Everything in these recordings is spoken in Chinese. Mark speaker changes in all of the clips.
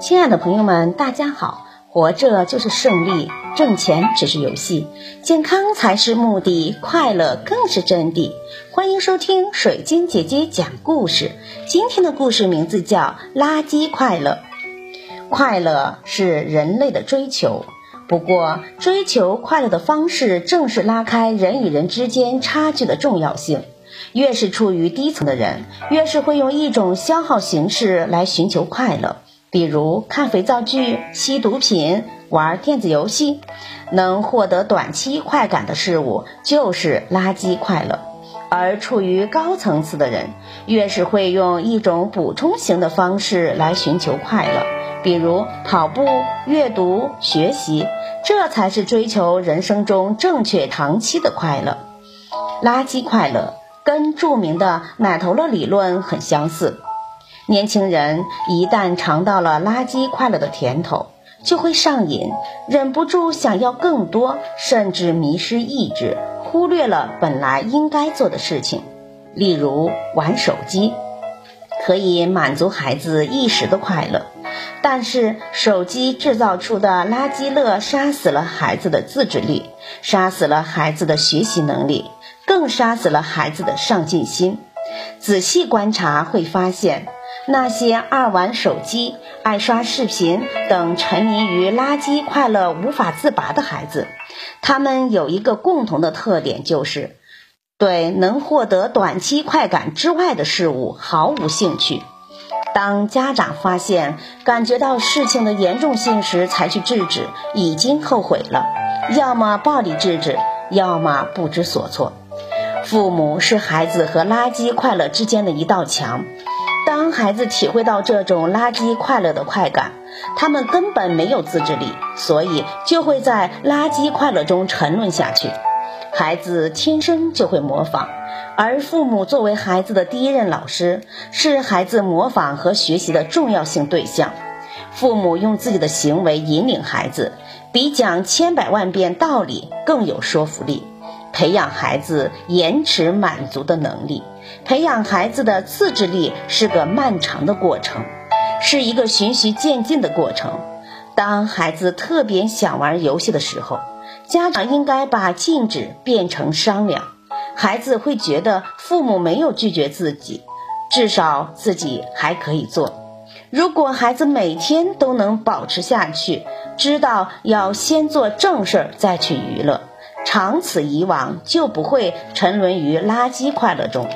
Speaker 1: 亲爱的朋友们，大家好！活着就是胜利，挣钱只是游戏，健康才是目的，快乐更是真谛。欢迎收听水晶姐姐讲故事。今天的故事名字叫《垃圾快乐》。快乐是人类的追求，不过追求快乐的方式正是拉开人与人之间差距的重要性。越是处于低层的人，越是会用一种消耗形式来寻求快乐，比如看肥皂剧、吸毒品、玩电子游戏。能获得短期快感的事物就是垃圾快乐。而处于高层次的人，越是会用一种补充型的方式来寻求快乐，比如跑步、阅读、学习，这才是追求人生中正确长期的快乐。垃圾快乐。跟著名的奶头乐理论很相似，年轻人一旦尝到了垃圾快乐的甜头，就会上瘾，忍不住想要更多，甚至迷失意志，忽略了本来应该做的事情。例如玩手机，可以满足孩子一时的快乐，但是手机制造出的垃圾乐杀死了孩子的自制力，杀死了孩子的学习能力。更杀死了孩子的上进心。仔细观察会发现，那些爱玩手机、爱刷视频等沉迷于垃圾快乐无法自拔的孩子，他们有一个共同的特点，就是对能获得短期快感之外的事物毫无兴趣。当家长发现、感觉到事情的严重性时，才去制止，已经后悔了，要么暴力制止，要么不知所措。父母是孩子和垃圾快乐之间的一道墙。当孩子体会到这种垃圾快乐的快感，他们根本没有自制力，所以就会在垃圾快乐中沉沦下去。孩子天生就会模仿，而父母作为孩子的第一任老师，是孩子模仿和学习的重要性对象。父母用自己的行为引领孩子，比讲千百万遍道理更有说服力。培养孩子延迟满足的能力，培养孩子的自制力是个漫长的过程，是一个循序渐进的过程。当孩子特别想玩游戏的时候，家长应该把禁止变成商量。孩子会觉得父母没有拒绝自己，至少自己还可以做。如果孩子每天都能保持下去，知道要先做正事儿再去娱乐。长此以往，就不会沉沦于垃圾快乐中。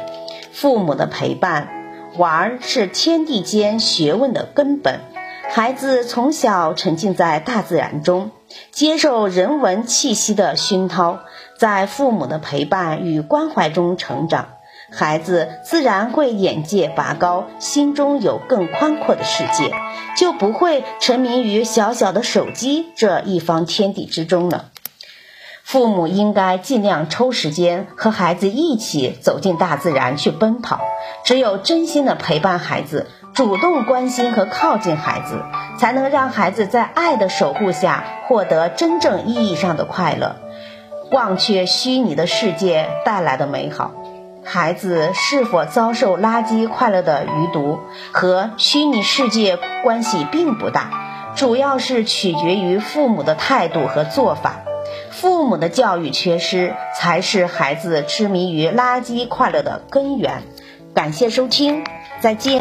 Speaker 1: 父母的陪伴，玩儿是天地间学问的根本。孩子从小沉浸在大自然中，接受人文气息的熏陶，在父母的陪伴与关怀中成长，孩子自然会眼界拔高，心中有更宽阔的世界，就不会沉迷于小小的手机这一方天地之中了。父母应该尽量抽时间和孩子一起走进大自然去奔跑。只有真心的陪伴孩子，主动关心和靠近孩子，才能让孩子在爱的守护下获得真正意义上的快乐，忘却虚拟的世界带来的美好。孩子是否遭受垃圾快乐的余毒，和虚拟世界关系并不大，主要是取决于父母的态度和做法。父母的教育缺失，才是孩子痴迷于垃圾快乐的根源。感谢收听，再见。